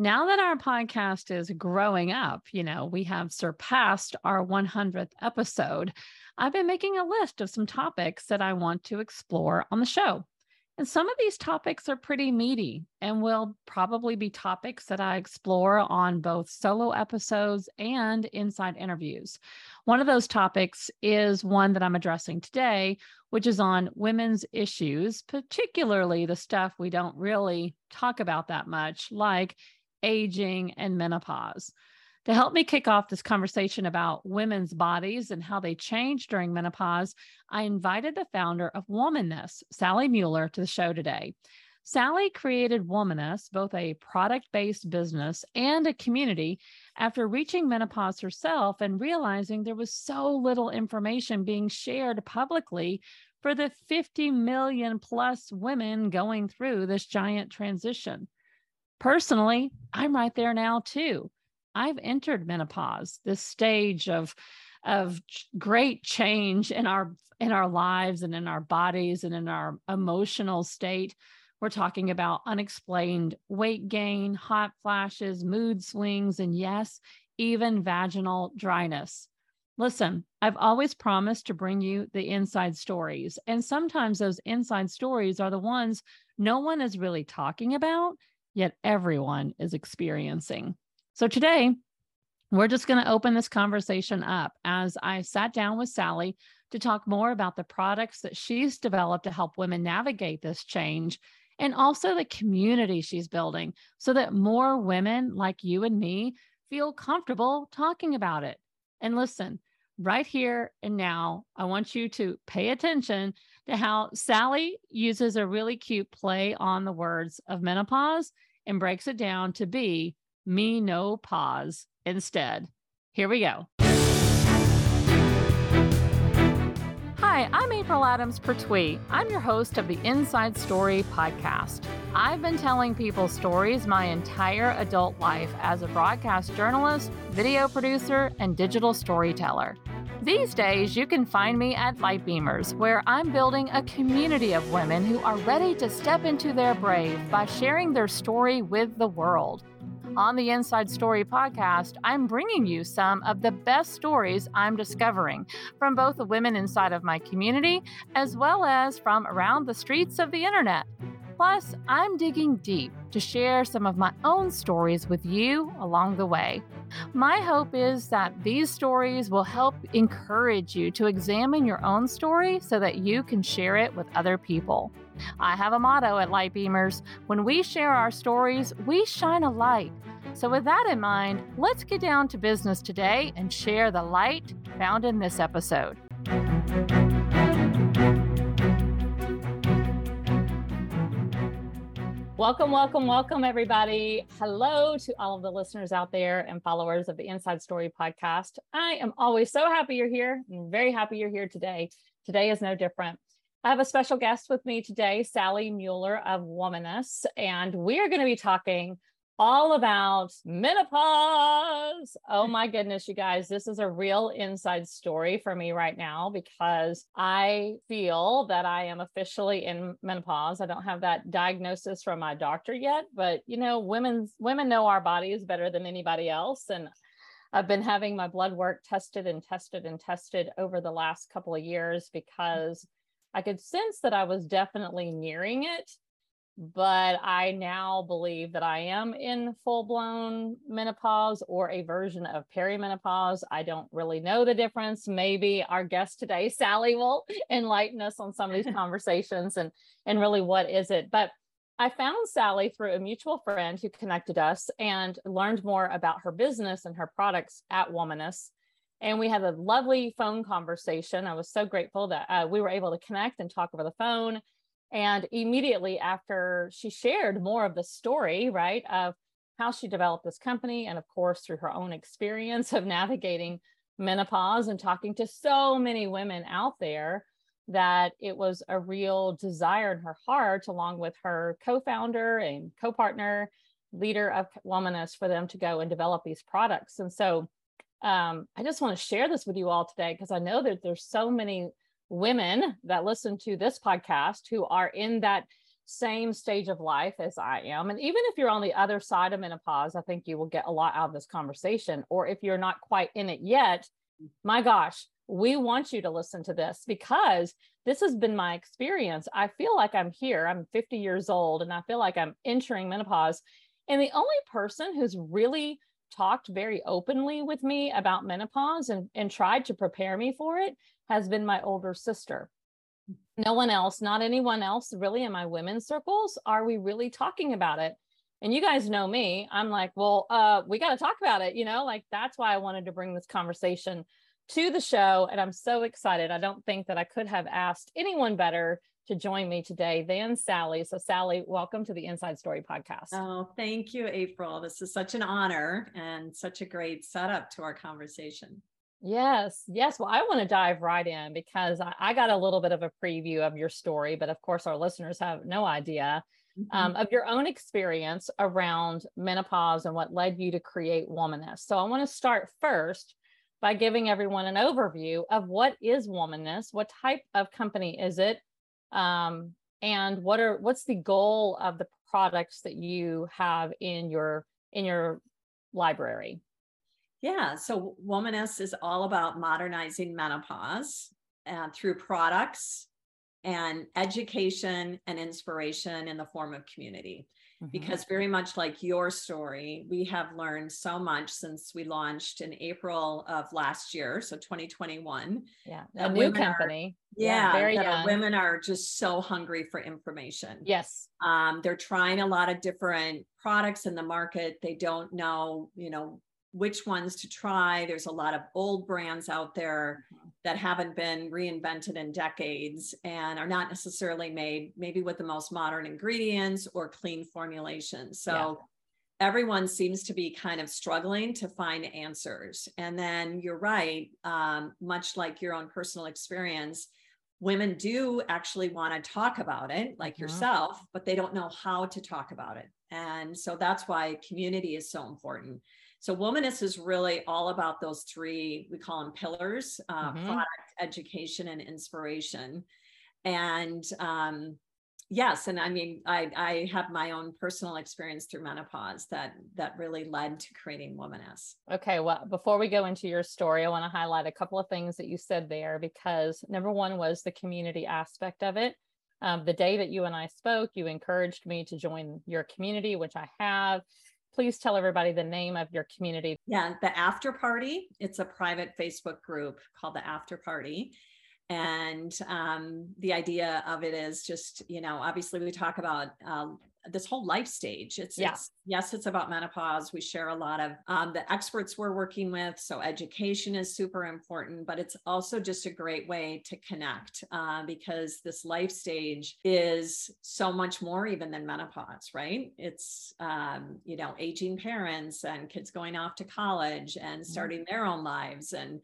now that our podcast is growing up, you know, we have surpassed our 100th episode. I've been making a list of some topics that I want to explore on the show. And some of these topics are pretty meaty and will probably be topics that I explore on both solo episodes and inside interviews. One of those topics is one that I'm addressing today, which is on women's issues, particularly the stuff we don't really talk about that much, like aging and menopause. To help me kick off this conversation about women's bodies and how they change during menopause, I invited the founder of Womaness, Sally Mueller, to the show today. Sally created Womaness, both a product based business and a community, after reaching menopause herself and realizing there was so little information being shared publicly for the 50 million plus women going through this giant transition. Personally, I'm right there now too. I've entered menopause, this stage of of great change in our in our lives and in our bodies and in our emotional state. We're talking about unexplained weight gain, hot flashes, mood swings, and yes, even vaginal dryness. Listen, I've always promised to bring you the inside stories. And sometimes those inside stories are the ones no one is really talking about, yet everyone is experiencing. So today, we're just going to open this conversation up as I sat down with Sally to talk more about the products that she's developed to help women navigate this change and also the community she's building so that more women like you and me feel comfortable talking about it. And listen, right here and now, I want you to pay attention to how Sally uses a really cute play on the words of menopause and breaks it down to be me no pause instead. Here we go. Hi, I'm April Adams Pertwee. I'm your host of the Inside Story podcast. I've been telling people stories my entire adult life as a broadcast journalist, video producer, and digital storyteller. These days, you can find me at Lightbeamers, where I'm building a community of women who are ready to step into their brave by sharing their story with the world. On the Inside Story podcast, I'm bringing you some of the best stories I'm discovering from both the women inside of my community as well as from around the streets of the internet. Plus, I'm digging deep to share some of my own stories with you along the way. My hope is that these stories will help encourage you to examine your own story so that you can share it with other people. I have a motto at Lightbeamers when we share our stories, we shine a light. So, with that in mind, let's get down to business today and share the light found in this episode. Welcome, welcome, welcome, everybody. Hello to all of the listeners out there and followers of the Inside Story podcast. I am always so happy you're here. I'm very happy you're here today. Today is no different. I have a special guest with me today, Sally Mueller of Womaness, and we are going to be talking all about menopause. Oh my goodness, you guys, this is a real inside story for me right now because I feel that I am officially in menopause. I don't have that diagnosis from my doctor yet, but you know, women's women know our bodies better than anybody else and I've been having my blood work tested and tested and tested over the last couple of years because I could sense that I was definitely nearing it, but I now believe that I am in full blown menopause or a version of perimenopause. I don't really know the difference. Maybe our guest today, Sally, will enlighten us on some of these conversations and and really what is it. But I found Sally through a mutual friend who connected us and learned more about her business and her products at Womaness and we had a lovely phone conversation. I was so grateful that uh, we were able to connect and talk over the phone. And immediately after she shared more of the story, right, of how she developed this company, and of course, through her own experience of navigating menopause and talking to so many women out there, that it was a real desire in her heart, along with her co founder and co partner, leader of Womaness, for them to go and develop these products. And so um, I just want to share this with you all today because I know that there's so many women that listen to this podcast who are in that same stage of life as I am, and even if you're on the other side of menopause, I think you will get a lot out of this conversation. Or if you're not quite in it yet, my gosh, we want you to listen to this because this has been my experience. I feel like I'm here. I'm 50 years old and I feel like I'm entering menopause. And the only person who's really talked very openly with me about menopause and, and tried to prepare me for it has been my older sister. No one else, not anyone else really in my women's circles, are we really talking about it? And you guys know me. I'm like, well, uh, we got to talk about it, you know, like that's why I wanted to bring this conversation to the show. And I'm so excited. I don't think that I could have asked anyone better to join me today than Sally. So, Sally, welcome to the Inside Story podcast. Oh, thank you, April. This is such an honor and such a great setup to our conversation. Yes, yes. Well, I want to dive right in because I, I, got a little bit of a preview of your story, but of course, our listeners have no idea mm-hmm. um, of your own experience around menopause and what led you to create Womaness. So, I want to start first by giving everyone an overview of what is Womaness, what type of company is it, um, and what are what's the goal of the products that you have in your in your library. Yeah, so Womaness is all about modernizing menopause uh, through products and education and inspiration in the form of community mm-hmm. because very much like your story, we have learned so much since we launched in April of last year, so 2021. Yeah, a new company. Are, yeah, very young. women are just so hungry for information. Yes. Um, they're trying a lot of different products in the market. They don't know, you know, which ones to try. There's a lot of old brands out there mm-hmm. that haven't been reinvented in decades and are not necessarily made maybe with the most modern ingredients or clean formulations. So yeah. everyone seems to be kind of struggling to find answers. And then you're right, um, much like your own personal experience. Women do actually want to talk about it, like mm-hmm. yourself, but they don't know how to talk about it. And so that's why community is so important so Womaness is really all about those three, we call them pillars, uh, mm-hmm. product, education, and inspiration. And um, yes, and I mean, I, I have my own personal experience through menopause that that really led to creating Womaness. Okay, well, before we go into your story, I want to highlight a couple of things that you said there because number one was the community aspect of it. Um, the day that you and I spoke, you encouraged me to join your community, which I have please tell everybody the name of your community. Yeah, the After Party. It's a private Facebook group called the After Party. And um, the idea of it is just, you know, obviously we talk about um, this whole life stage. It's, yeah. it's yes, it's about menopause. We share a lot of um, the experts we're working with. So education is super important, but it's also just a great way to connect uh, because this life stage is so much more even than menopause, right? It's um, you know aging parents and kids going off to college and mm-hmm. starting mm-hmm. their own lives and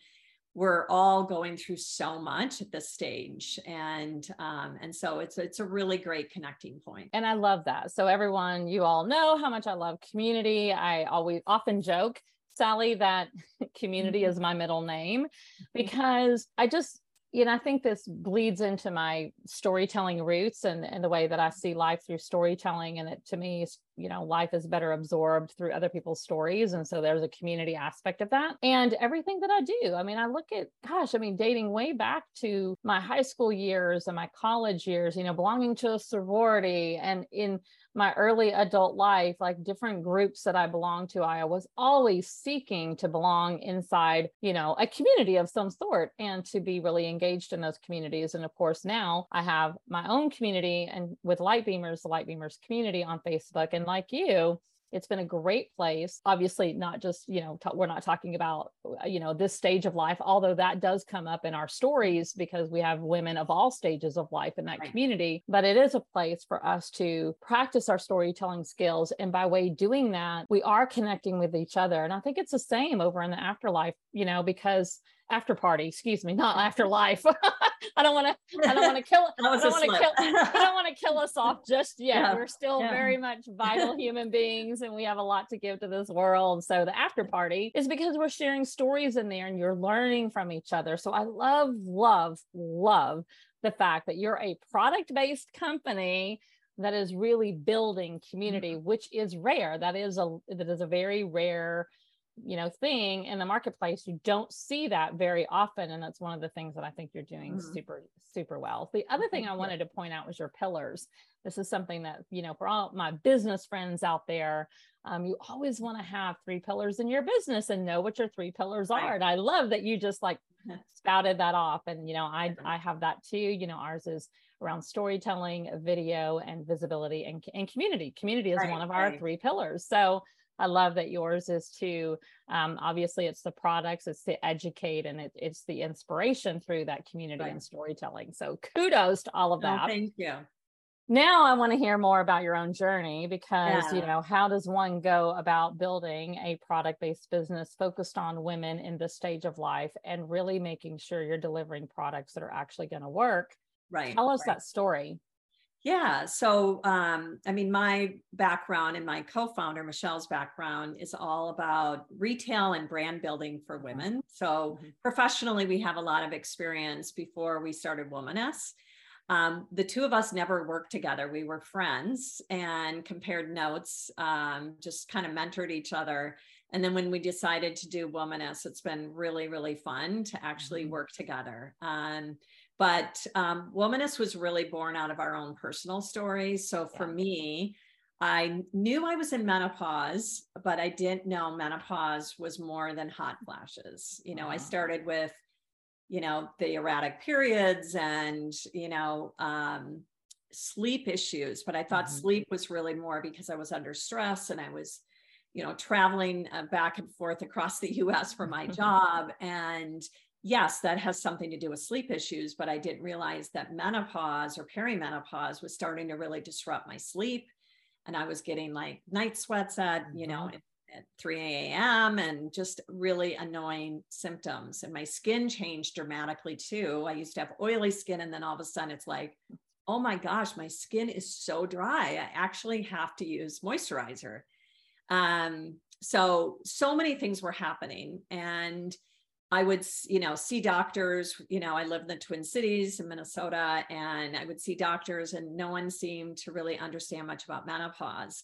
we're all going through so much at this stage and um, and so it's it's a really great connecting point and i love that so everyone you all know how much i love community i always often joke sally that community mm-hmm. is my middle name mm-hmm. because i just you know, I think this bleeds into my storytelling roots and, and the way that I see life through storytelling. And it to me, you know, life is better absorbed through other people's stories. And so there's a community aspect of that. And everything that I do, I mean, I look at, gosh, I mean, dating way back to my high school years and my college years, you know, belonging to a sorority and in my early adult life, like different groups that I belonged to, I was always seeking to belong inside, you know, a community of some sort and to be really engaged in those communities. And of course, now I have my own community and with Light Beamers, the Light Beamers community on Facebook. And like you, it's been a great place obviously not just you know t- we're not talking about uh, you know this stage of life although that does come up in our stories because we have women of all stages of life in that right. community but it is a place for us to practice our storytelling skills and by way doing that we are connecting with each other and i think it's the same over in the afterlife you know because after party, excuse me, not afterlife. I don't want to, I don't want to kill, I don't want to kill, I don't want to kill us off just yet. Yeah. We're still yeah. very much vital human beings and we have a lot to give to this world. So the after party is because we're sharing stories in there and you're learning from each other. So I love, love, love the fact that you're a product based company that is really building community, mm-hmm. which is rare. That is a that is a very rare you know thing in the marketplace you don't see that very often and that's one of the things that i think you're doing mm-hmm. super super well the other thing i wanted to point out was your pillars this is something that you know for all my business friends out there um, you always want to have three pillars in your business and know what your three pillars are right. and i love that you just like spouted that off and you know i i have that too you know ours is around storytelling video and visibility and, and community community is right, one of our right. three pillars so I love that yours is to um, obviously it's the products, it's to educate, and it, it's the inspiration through that community right. and storytelling. So kudos to all of that. Oh, thank you. Now I want to hear more about your own journey because yeah. you know how does one go about building a product-based business focused on women in this stage of life and really making sure you're delivering products that are actually going to work. Right. Tell us right. that story. Yeah. So, um, I mean, my background and my co founder, Michelle's background, is all about retail and brand building for mm-hmm. women. So, mm-hmm. professionally, we have a lot of experience before we started Womaness. Um, the two of us never worked together. We were friends and compared notes, um, just kind of mentored each other. And then when we decided to do Womaness, it's been really, really fun to actually mm-hmm. work together. Um, but um, Womaness was really born out of our own personal stories. So for yeah. me, I knew I was in menopause, but I didn't know menopause was more than hot flashes. You know. I started with, you know, the erratic periods and, you know, um, sleep issues, but I thought mm-hmm. sleep was really more because I was under stress and I was, you know, traveling uh, back and forth across the US for my job. And yes, that has something to do with sleep issues, but I didn't realize that menopause or perimenopause was starting to really disrupt my sleep. And I was getting like night sweats at, you know, mm-hmm. at 3 a.m. and just really annoying symptoms. And my skin changed dramatically too. I used to have oily skin, and then all of a sudden it's like, oh my gosh, my skin is so dry. I actually have to use moisturizer. Um, so, so many things were happening. And I would, you know, see doctors. You know, I live in the Twin Cities in Minnesota, and I would see doctors, and no one seemed to really understand much about menopause.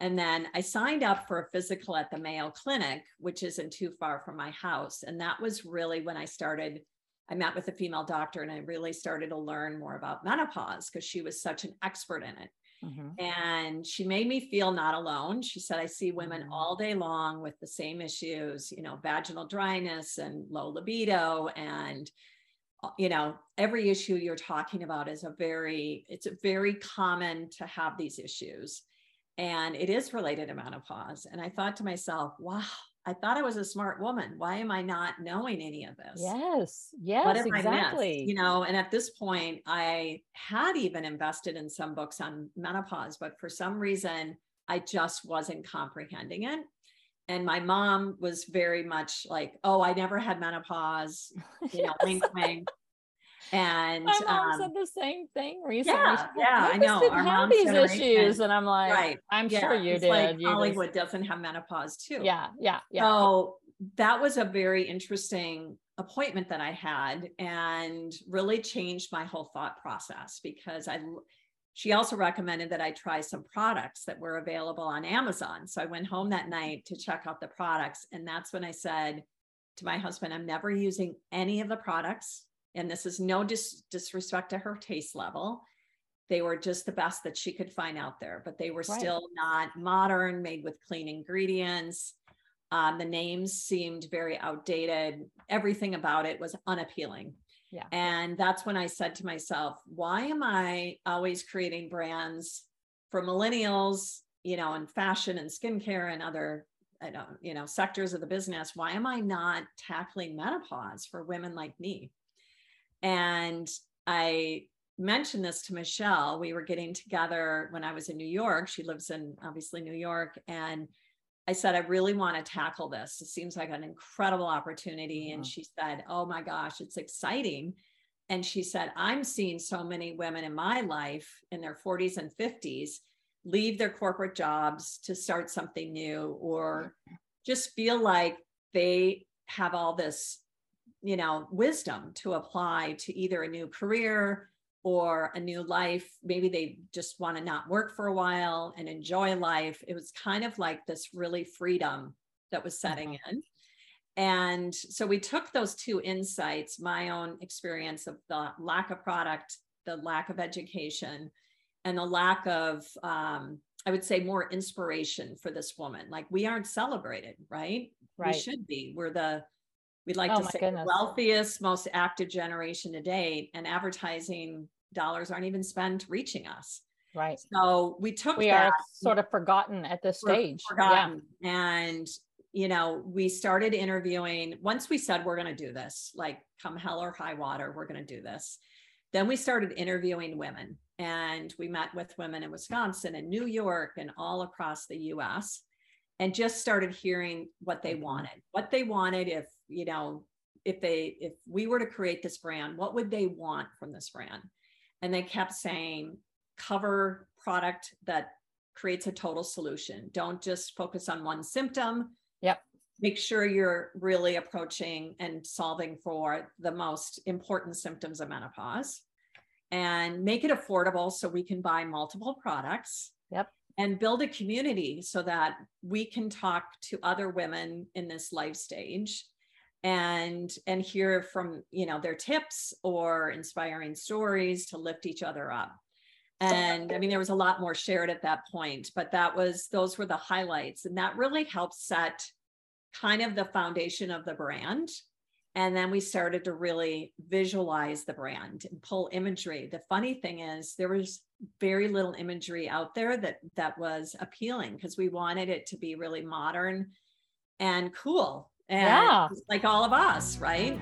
And then I signed up for a physical at the Mayo Clinic, which isn't too far from my house. And that was really when I started. I met with a female doctor, and I really started to learn more about menopause because she was such an expert in it. Mm-hmm. And she made me feel not alone. She said, I see women mm-hmm. all day long with the same issues, you know, vaginal dryness and low libido. And, uh, you know, every issue you're talking about is a very, it's a very common to have these issues. And it is related to menopause. And I thought to myself, wow, I thought I was a smart woman. Why am I not knowing any of this? Yes, yes, exactly. You know, and at this point, I had even invested in some books on menopause, but for some reason, I just wasn't comprehending it. And my mom was very much like, "Oh, I never had menopause." You know, wink, wink. And my mom um, said the same thing recently. Yeah, yeah, I know. Our have these issues, and I'm like, right. I'm yeah, sure you did. Like you Hollywood just... doesn't have menopause too. Yeah, yeah, yeah. So that was a very interesting appointment that I had, and really changed my whole thought process because I. She also recommended that I try some products that were available on Amazon. So I went home that night to check out the products, and that's when I said to my husband, "I'm never using any of the products." And this is no dis- disrespect to her taste level they were just the best that she could find out there but they were right. still not modern made with clean ingredients um, the names seemed very outdated everything about it was unappealing yeah and that's when i said to myself why am i always creating brands for millennials you know in fashion and skincare and other I don't, you know, sectors of the business. Why am I not tackling menopause for women like me? And I mentioned this to Michelle. We were getting together when I was in New York. She lives in obviously New York. And I said, I really want to tackle this. It seems like an incredible opportunity. And mm-hmm. she said, Oh my gosh, it's exciting. And she said, I'm seeing so many women in my life in their 40s and 50s leave their corporate jobs to start something new or just feel like they have all this you know wisdom to apply to either a new career or a new life. Maybe they just want to not work for a while and enjoy life. It was kind of like this really freedom that was setting mm-hmm. in. And so we took those two insights, my own experience of the lack of product, the lack of education, and the lack of, um, I would say, more inspiration for this woman. Like we aren't celebrated, right? Right. We should be. We're the We'd like oh to say goodness. the wealthiest, most active generation to date, and advertising dollars aren't even spent reaching us. Right. So we took we that, are sort of forgotten at this stage. Forgotten. Yeah. And you know, we started interviewing once we said we're going to do this, like come hell or high water, we're going to do this. Then we started interviewing women and we met with women in Wisconsin and New York and all across the US and just started hearing what they mm-hmm. wanted. What they wanted if, you know, if they if we were to create this brand, what would they want from this brand? And they kept saying cover product that creates a total solution. Don't just focus on one symptom. Yep. Make sure you're really approaching and solving for the most important symptoms of menopause and make it affordable so we can buy multiple products. Yep. And build a community so that we can talk to other women in this life stage and and hear from you know their tips or inspiring stories to lift each other up. And i mean there was a lot more shared at that point but that was those were the highlights and that really helped set kind of the foundation of the brand. And then we started to really visualize the brand and pull imagery. The funny thing is there was very little imagery out there that that was appealing because we wanted it to be really modern and cool and yeah. like all of us, right?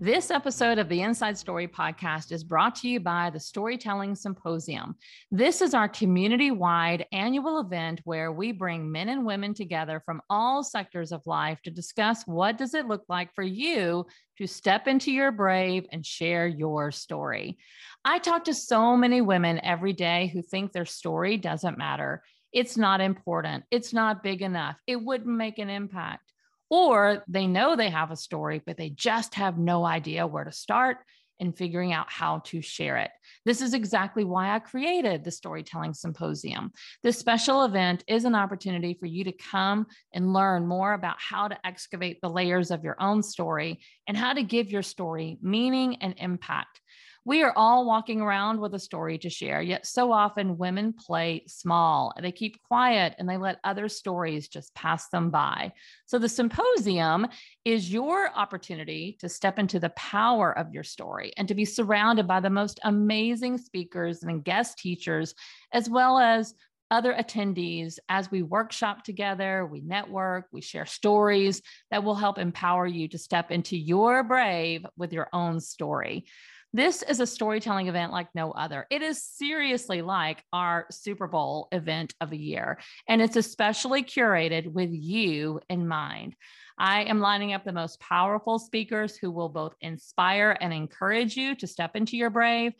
This episode of the Inside Story podcast is brought to you by the Storytelling Symposium. This is our community wide annual event where we bring men and women together from all sectors of life to discuss what does it look like for you to step into your brave and share your story. I talk to so many women every day who think their story doesn't matter it's not important, it's not big enough, it wouldn't make an impact. Or they know they have a story, but they just have no idea where to start and figuring out how to share it. This is exactly why I created the Storytelling Symposium. This special event is an opportunity for you to come and learn more about how to excavate the layers of your own story and how to give your story meaning and impact. We are all walking around with a story to share, yet so often women play small. They keep quiet and they let other stories just pass them by. So the symposium is your opportunity to step into the power of your story and to be surrounded by the most amazing speakers and guest teachers, as well as other attendees as we workshop together, we network, we share stories that will help empower you to step into your brave with your own story. This is a storytelling event like no other. It is seriously like our Super Bowl event of the year, and it's especially curated with you in mind. I am lining up the most powerful speakers who will both inspire and encourage you to step into your brave,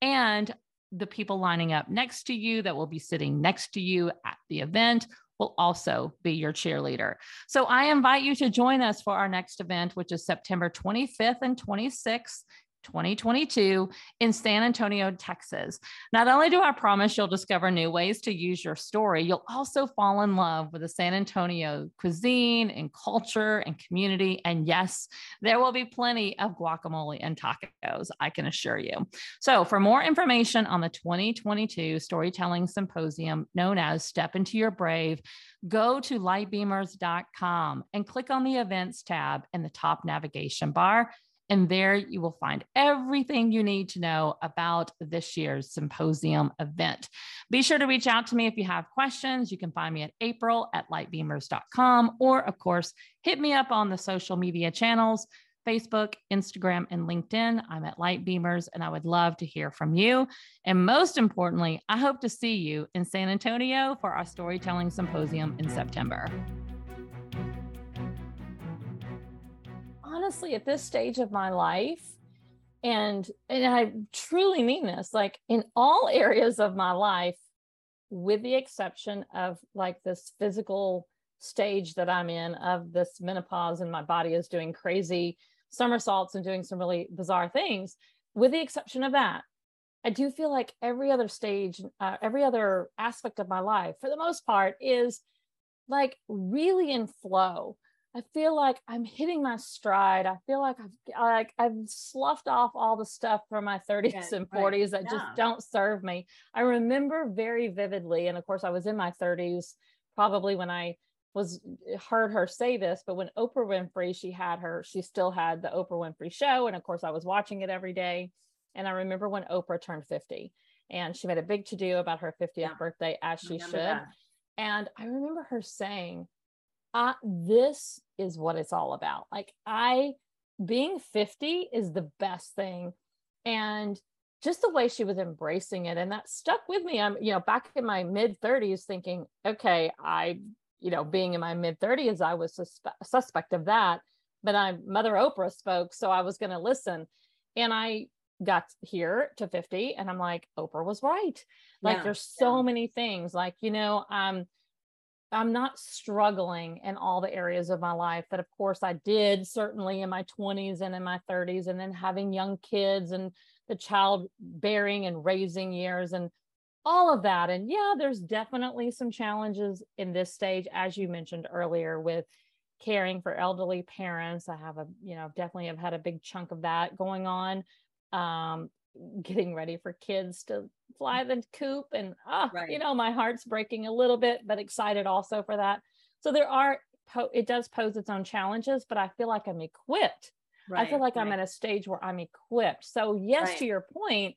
and the people lining up next to you that will be sitting next to you at the event will also be your cheerleader. So I invite you to join us for our next event, which is September 25th and 26th 2022 in San Antonio, Texas. Not only do I promise you'll discover new ways to use your story, you'll also fall in love with the San Antonio cuisine and culture and community. And yes, there will be plenty of guacamole and tacos, I can assure you. So, for more information on the 2022 Storytelling Symposium known as Step Into Your Brave, go to lightbeamers.com and click on the events tab in the top navigation bar and there you will find everything you need to know about this year's symposium event. Be sure to reach out to me if you have questions. You can find me at april at lightbeamers.com, or of course, hit me up on the social media channels. Facebook, Instagram, and LinkedIn. I'm at Light Beamers, and I would love to hear from you. And most importantly, I hope to see you in San Antonio for our storytelling symposium in September. Honestly at this stage of my life and and I truly mean this like in all areas of my life with the exception of like this physical stage that I'm in of this menopause and my body is doing crazy somersaults and doing some really bizarre things. With the exception of that, I do feel like every other stage, uh, every other aspect of my life, for the most part, is like really in flow. I feel like I'm hitting my stride. I feel like I've like I've sloughed off all the stuff from my 30s yeah, and 40s right. that yeah. just don't serve me. I remember very vividly, and of course I was in my 30s, probably when I was uh, heard her say this, but when Oprah Winfrey, she had her, she still had the Oprah Winfrey show. And of course I was watching it every day. And I remember when Oprah turned 50 and she made a big to do about her 50th yeah. birthday as she should. That. And I remember her saying, uh, this is what it's all about. Like I being 50 is the best thing. And just the way she was embracing it and that stuck with me. I'm, you know, back in my mid 30s thinking, okay, I, you know, being in my mid 30s, I was suspe- suspect of that. But I'm Mother Oprah spoke, so I was going to listen. And I got here to 50 and I'm like, Oprah was right. Like yeah, there's so yeah. many things. Like, you know, um, I'm not struggling in all the areas of my life that, of course, I did certainly in my 20s and in my 30s, and then having young kids and the child bearing and raising years and all of that. And yeah, there's definitely some challenges in this stage, as you mentioned earlier, with caring for elderly parents. I have a, you know, definitely have had a big chunk of that going on. Um, getting ready for kids to fly the coop and ah, right. you know my heart's breaking a little bit but excited also for that. So there are it does pose its own challenges but i feel like i'm equipped. Right, i feel like right. i'm at a stage where i'm equipped. So yes to your point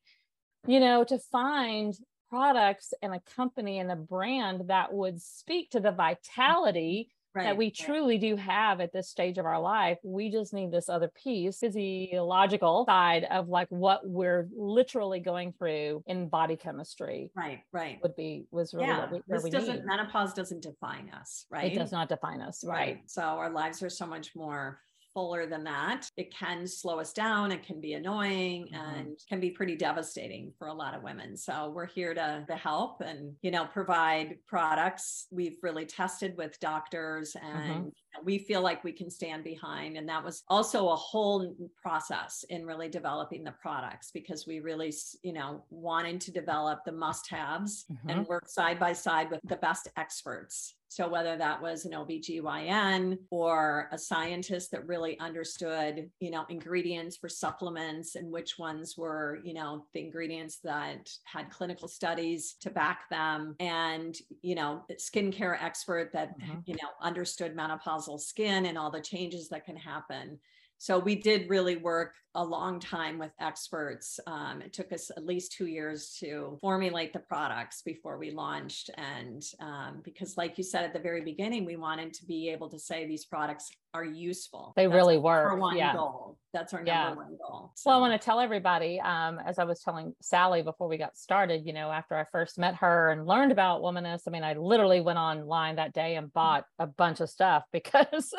you know to find products and a company and a brand that would speak to the vitality right, that we truly do have at this stage of our life. We just need this other piece, physiological side of like what we're literally going through in body chemistry. Right, right. Would be was really yeah. what we, this doesn't need. menopause doesn't define us, right? It does not define us, right. right. So our lives are so much more fuller than that. It can slow us down. It can be annoying mm-hmm. and can be pretty devastating for a lot of women. So we're here to, to help and, you know, provide products we've really tested with doctors and mm-hmm. we feel like we can stand behind. And that was also a whole process in really developing the products because we really, you know, wanted to develop the must haves mm-hmm. and work side by side with the best experts so, whether that was an OBGYN or a scientist that really understood, you know, ingredients for supplements and which ones were, you know, the ingredients that had clinical studies to back them, and, you know, skincare expert that, mm-hmm. you know, understood menopausal skin and all the changes that can happen. So we did really work a long time with experts. Um, it took us at least two years to formulate the products before we launched. And um, because, like you said at the very beginning, we wanted to be able to say these products are useful. They That's really were. One yeah. goal. That's our number yeah. one goal. So. Well, I want to tell everybody, um, as I was telling Sally before we got started, you know, after I first met her and learned about Womaness, I mean, I literally went online that day and bought a bunch of stuff because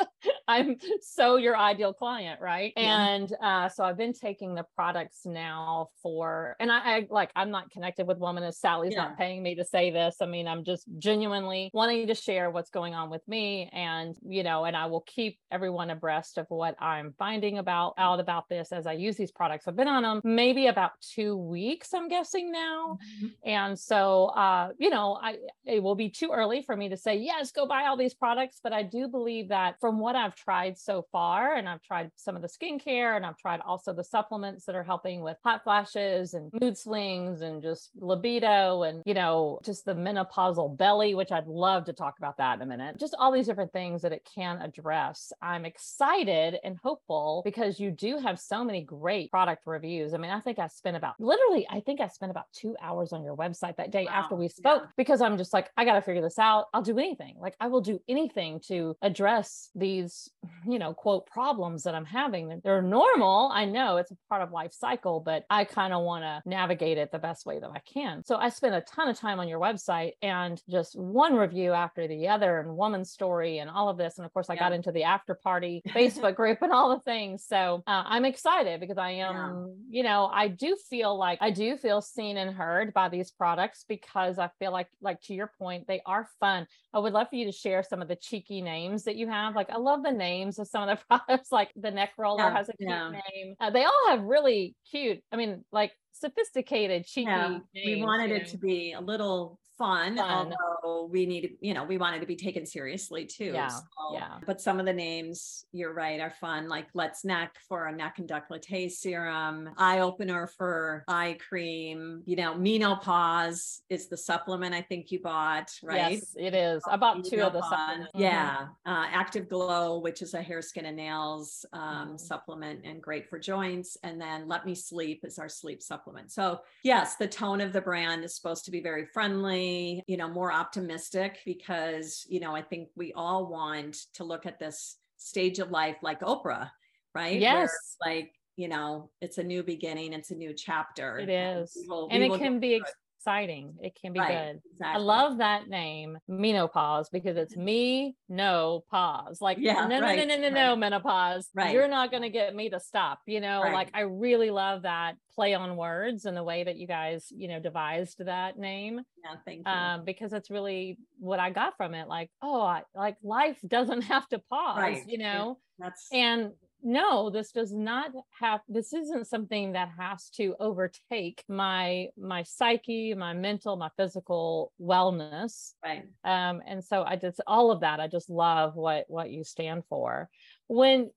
I'm so your ideal client, right? Yeah. And uh, so I've been taking the products now for, and I, I like, I'm not connected with Womaness. Sally's not paying me to say this. I mean, I'm just genuinely wanting to share what's going on with me. And, you know, and I will keep everyone abreast of what I'm finding about out about this as I use these products. I've been on them maybe about two weeks, I'm guessing now. Mm-hmm. And so, uh, you know, I, it will be too early for me to say, yes, go buy all these products. But I do believe that from what I've tried so far, and I've tried some of the skincare and I've tried also the supplements that are helping with hot flashes and mood swings and just libido and, you know, just the menopausal belly, which I'd love to talk about that in a minute. Just all these different things that it can address. I'm excited and hopeful because you do have so many great product reviews. I mean, I think I spent about literally, I think I spent about two hours on your website that day wow. after we spoke yeah. because I'm just like, I got to figure this out. I'll do anything. Like, I will do anything to address these, you know, quote problems that I'm having. They're normal. I know it's a part of life cycle, but I kind of want to navigate it the best way that I can. So I spent a ton of time on your website and just one review after the other and woman's story and all of this. And of course, I yeah. got into the after party Facebook group and all the things. So uh, I'm excited because I am, yeah. you know, I do feel like I do feel seen and heard by these products because I feel like, like to your point, they are fun. I would love for you to share some of the cheeky names that you have. Like, I love the names of some of the products. Like the neck roller yeah, has a cute yeah. name. Uh, they all have really cute. I mean, like sophisticated, cheeky. Yeah, names, we wanted it know? to be a little fun, fun, although we needed, you know, we wanted to be taken seriously too. Yeah. So, yeah. But some of the names, you're right, are fun, like Let's Neck for a neck and décolleté serum, Eye Opener for eye cream, you know, Menopause is the supplement I think you bought, right? Yes, it is. I bought two of the supplements. Mm-hmm. Yeah. Uh, Active Glow, which is a hair, skin, and nails um, mm-hmm. supplement and great for joints. And then Let Me Sleep is our sleep supplement. So, yes, the tone of the brand is supposed to be very friendly you know, more optimistic because, you know, I think we all want to look at this stage of life like Oprah, right? Yes. Where, like, you know, it's a new beginning, it's a new chapter. It is. And, will, and it can be exciting. It can be right, good. Exactly. I love that name, menopause, because it's me, no pause. Like, yeah, no, right, no, no, no, no, right. no, menopause. Right. You're not going to get me to stop. You know, like I really love that play on words and the way that you guys, you know, devised that name. Yeah, thank you. Um, because it's really what I got from it. Like, oh, I, like life doesn't have to pause, you know? That's and no this does not have this isn't something that has to overtake my my psyche my mental my physical wellness. Right. Um and so i just all of that i just love what what you stand for. When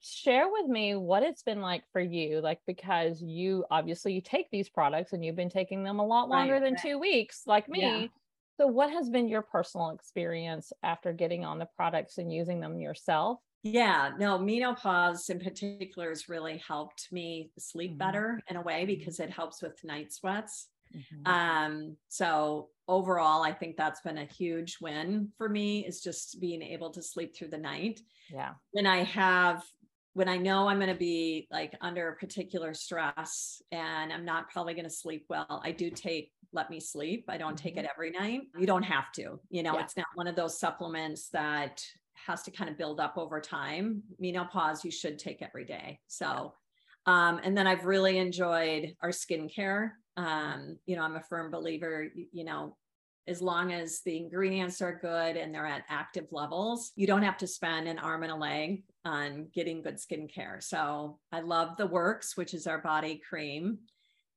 share with me what it's been like for you like because you obviously you take these products and you've been taking them a lot longer right, than right. two weeks like me. Yeah. so what has been your personal experience after getting on the products and using them yourself yeah, no, menopause in particular has really helped me sleep mm-hmm. better in a way mm-hmm. because it helps with night sweats. Mm-hmm. Um, so overall, I think that's been a huge win for me is just being able to sleep through the night. Yeah. When I have when I know I'm going to be like under a particular stress and I'm not probably going to sleep well, I do take let me sleep. I don't take it mm-hmm. every night. You don't have to, you know, yeah. it's not one of those supplements that has to kind of build up over time. Menopause, you should take every day. So, um, and then I've really enjoyed our skincare. Um, you know, I'm a firm believer, you know, as long as the ingredients are good and they're at active levels, you don't have to spend an arm and a leg on getting good skincare. So I love the Works, which is our body cream.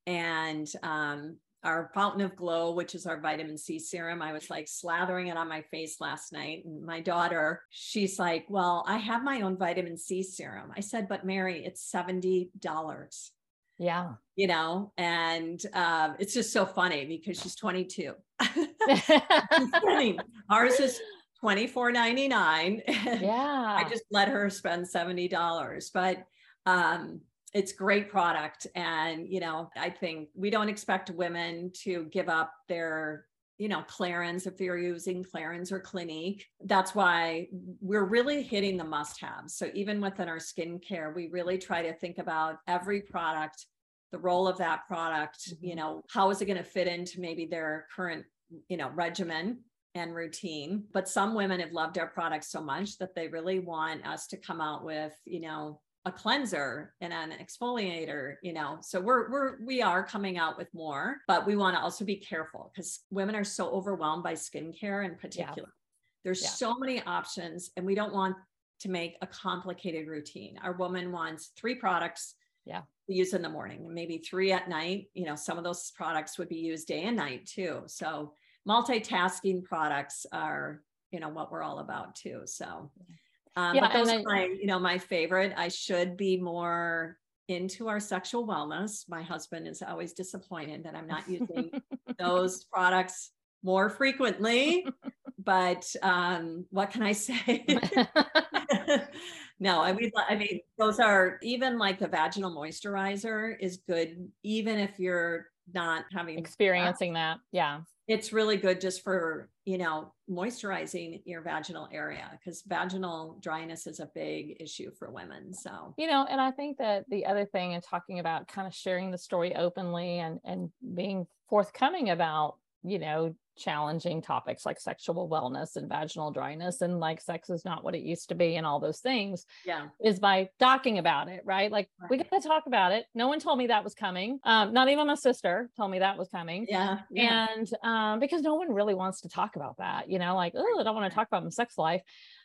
And um, our fountain of glow which is our vitamin c serum i was like slathering it on my face last night and my daughter she's like well i have my own vitamin c serum. I said but mary it's $70 yeah. You know and um, it's just so funny because she's 22 ours is 24.99 yeah i just let her spend $70 but um it's great product. And you know i think we don't expect women to give up their you know clarins if you're using clarins or clinique. That's why we're really hitting the must haves so even within our skincare we really try to think about every product the role of that product mm-hmm. you know how is it going to fit into maybe their current you know regimen and routine. But some women have loved our products so much that they really want us to come out with you know a cleanser and an exfoliator you know so we're we're we are coming out with more but we want to also be careful because women are so overwhelmed by skincare in particular. Yeah. there's yeah. so many options and we don't want to make a complicated routine. Our woman wants three products yeah. to use in the morning and maybe three at night you know some of those products would be used day and night too. So multitasking products are you know what we're all about too so um, yeah, but those are my, you know, my favorite. I should be more into our sexual wellness. My husband is always disappointed that I'm not using those products more frequently. But um, what can I say? no, I mean, I mean, those are even like the vaginal moisturizer is good, even if you're not having experiencing that. that. Yeah it's really good just for you know moisturizing your vaginal area because vaginal dryness is a big issue for women so. You know and i think that the other thing and talking about kind of sharing the story openly and and being forthcoming about you know challenging topics like sexual wellness and vaginal dryness and like sex is not what it used to be and all those things yeah. is by talking about it right? Like right. we got to talk about it. No one told me that was coming. Um, not even my sister told me that was coming. Yeah, yeah. and um, because no one really wants to talk about that you know like oh i don't want to talk about my sex life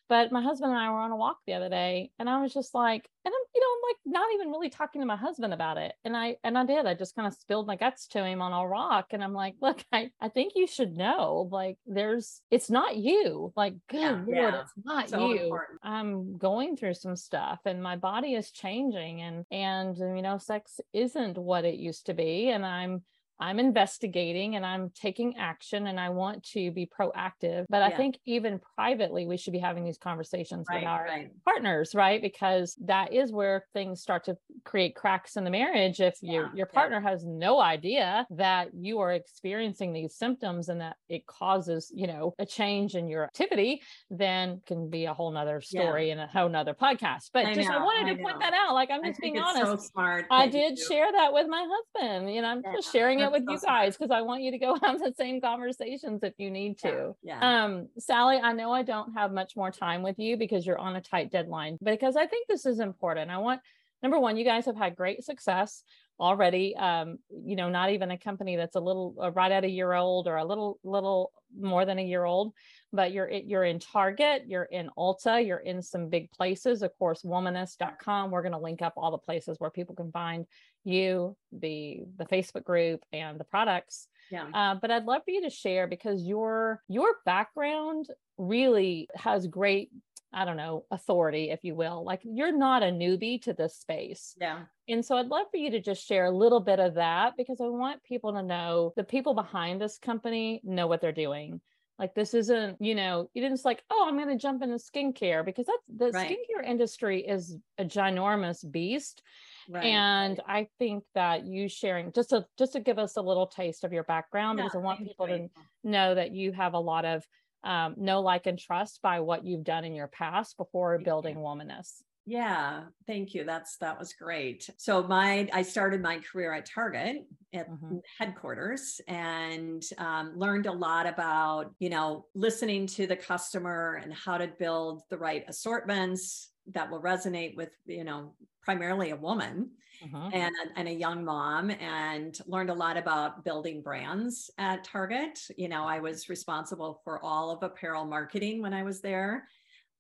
but my husband and I were on a walk the other day and I was just like, and I'm, you know, I'm like not even really talking to my husband about it. And I, and I did, I just kind of spilled my guts to him on a rock. And I'm like, look, I, I think you should know, like there's, it's not you. Like, good yeah, Lord, yeah. it's not so you. Important. I'm going through some stuff and my body is changing and, and, you know, sex isn't what it used to be. And I'm, I'm investigating and I'm taking action and I want to be proactive. But yeah. I think even privately, we should be having these conversations right, with our right. partners, right? Because that is where things start to create cracks in the marriage. If yeah, your your partner yeah. has no idea that you are experiencing these symptoms and that it causes, you know, a change in your activity, then can be a whole nother story and a whole nother podcast. But I just know, I wanted I to know. point that out. Like I'm just being honest. So smart. I did share that with my husband. You know, I'm just sharing it it with you guys because I want you to go have the same conversations if you need to. Yeah, yeah. Um, Sally, I know I don't have much more time with you because you're on a tight deadline, but because I think this is important. I want number one, you guys have had great success already um, you know not even a company that's a little uh, right at a year old or a little little more than a year old but you're you're in target you're in ulta you're in some big places of course womaness.com we're going to link up all the places where people can find you the the facebook group and the products yeah uh, but i'd love for you to share because your your background really has great I don't know, authority, if you will. Like you're not a newbie to this space. Yeah. And so I'd love for you to just share a little bit of that because I want people to know the people behind this company know what they're doing. Like this isn't, you know, you didn't just like, oh, I'm going to jump into skincare because that's the right. skincare industry is a ginormous beast. Right. And I think that you sharing just to just to give us a little taste of your background because I want people to know that you have a lot of um, know, like, and trust by what you've done in your past before building Womaness. Yeah, thank you. That's that was great. So my I started my career at Target at mm-hmm. headquarters and um, learned a lot about you know listening to the customer and how to build the right assortments that will resonate with you know primarily a woman uh-huh. and, and a young mom and learned a lot about building brands at Target. You know, I was responsible for all of apparel marketing when I was there.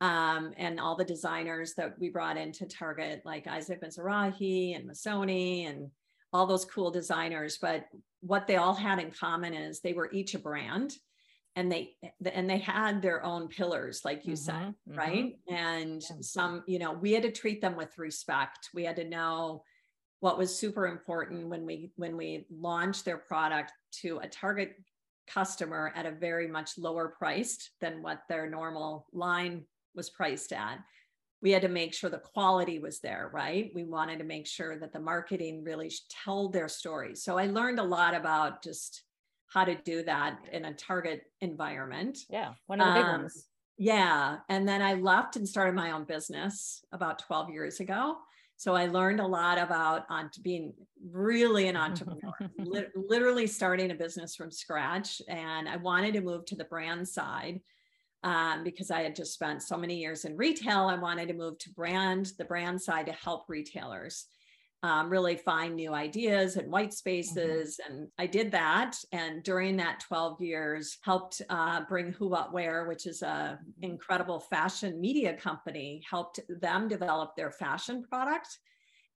Um, and all the designers that we brought into Target, like Isaac Mizrahi and Missoni and all those cool designers. But what they all had in common is they were each a brand and they and they had their own pillars like you mm-hmm, said mm-hmm. right? And yeah. some you know we had to treat them with respect. We had to know what was super important when we when we launched their product to a target customer at a very much lower priced than what their normal line was priced at. We had to make sure the quality was there right? We wanted to make sure that the marketing really told their story. So i learned a lot about just how to do that in a target environment yeah one of the big um, ones yeah and then i left and started my own business about 12 years ago so I learned a lot about on being really an entrepreneur, li- literally starting a business from scratch. And I wanted to move to the brand side um, because I had just spent so many years in retail. I wanted to move to brand, the brand side to help retailers um, really find new ideas and white mm-hmm. spaces. Mm-hmm. And I did that. And during that 12 years, helped uh, bring Who What Wear, which is a mm-hmm. incredible fashion media company, helped them develop their fashion product.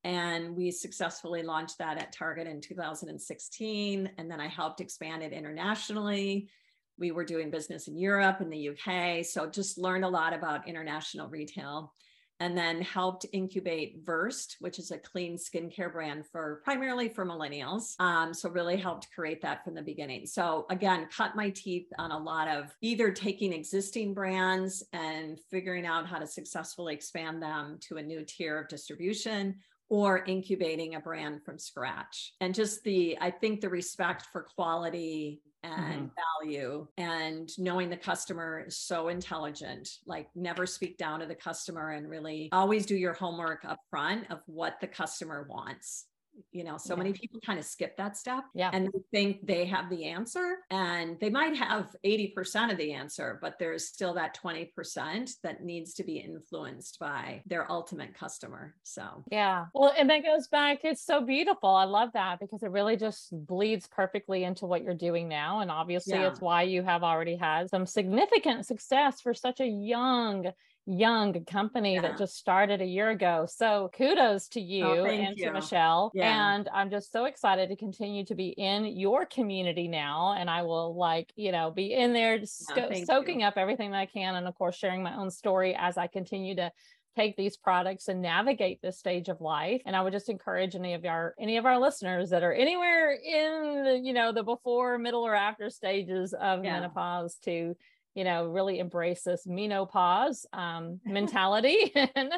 And we successfully launched that at Target in 2016. And then I helped expand it internationally. We were doing business in Europe and the UK. So just learned a lot about international retail and then helped incubate Versed, which is a clean skincare brand for primarily for millennials. Um, so really helped create that from the beginning. So again, cut my teeth on a lot of either taking existing brands and figuring out how to successfully expand them to a new tier of distribution or incubating a brand from scratch. And just the, I think the respect for quality and mm-hmm. value and knowing the customer is so intelligent, like never speak down to the customer and really always do your homework up front of what the customer wants you know so yeah. many people kind of skip that step yeah. and they think they have the answer and they might have 80% of the answer but there's still that 20% that needs to be influenced by their ultimate customer so yeah well and that goes back it's so beautiful i love that because it really just bleeds perfectly into what you're doing now and obviously yeah. it's why you have already had some significant success for such a young young company yeah. that just started a year ago. So kudos to oh, you oh, and you. to Michelle. Yeah. And I'm just so excited to continue to be in your community now. And I will like, you know, be in there yeah, oh, soaking you. up everything that I can. And of course, sharing my own story as I continue to take these products and navigate this stage of life and i would just encourage any of our any of our listeners that are anywhere in the you know the before middle or after stages of yeah. menopause to you know, really embrace this menopause um, mentality and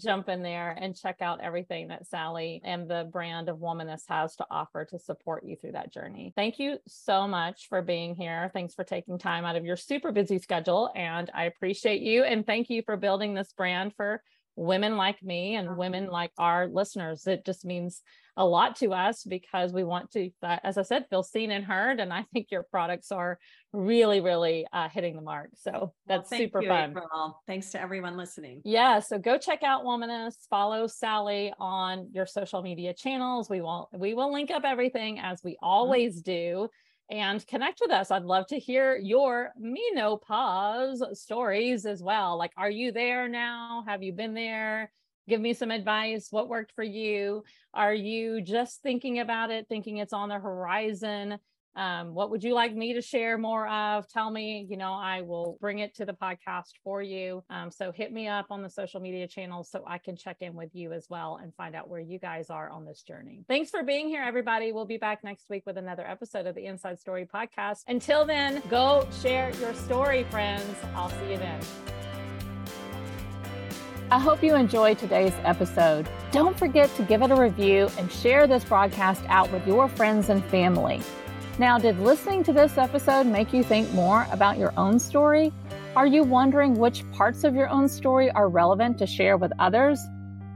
jump in there and check out everything that Sally and the brand of Womaness has to offer to support you through that journey. Thank you so much for being here. Thanks for taking time out of your super busy schedule. And I appreciate you. And thank you for building this brand for women like me and women like our listeners. It just means a lot to us because we want to, uh, as I said, feel seen and heard. And I think your products are really, really uh, hitting the mark. So that's well, super you, fun. April. Thanks to everyone listening. Yeah. So go check out Womaness. Follow Sally on your social media channels. We will we will link up everything as we mm-hmm. always do and connect with us. I'd love to hear your menopause stories as well. Like, are you there now? Have you been there? Give me some advice. What worked for you? Are you just thinking about it, thinking it's on the horizon? Um, what would you like me to share more of? Tell me you know i will bring it to the podcast for you. Um, so hit me up on the social media channels so i can check in with you as well and find out where you guys are on this journey. Thanks for being here everybody. We'll be back next week with another episode of the inside story podcast. Until then go share your story friends. I'll see you then. I hope you enjoyed today's episode. Don't forget to give it a review and share this broadcast out with your friends and family. Now, did listening to this episode make you think more about your own story? Are you wondering which parts of your own story are relevant to share with others?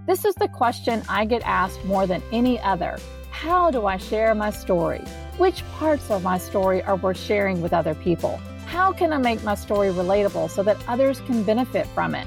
This is the question I get asked more than any other. How do I share my story? Which parts of my story are worth sharing with other people? How can I make my story relatable so that others can benefit from it?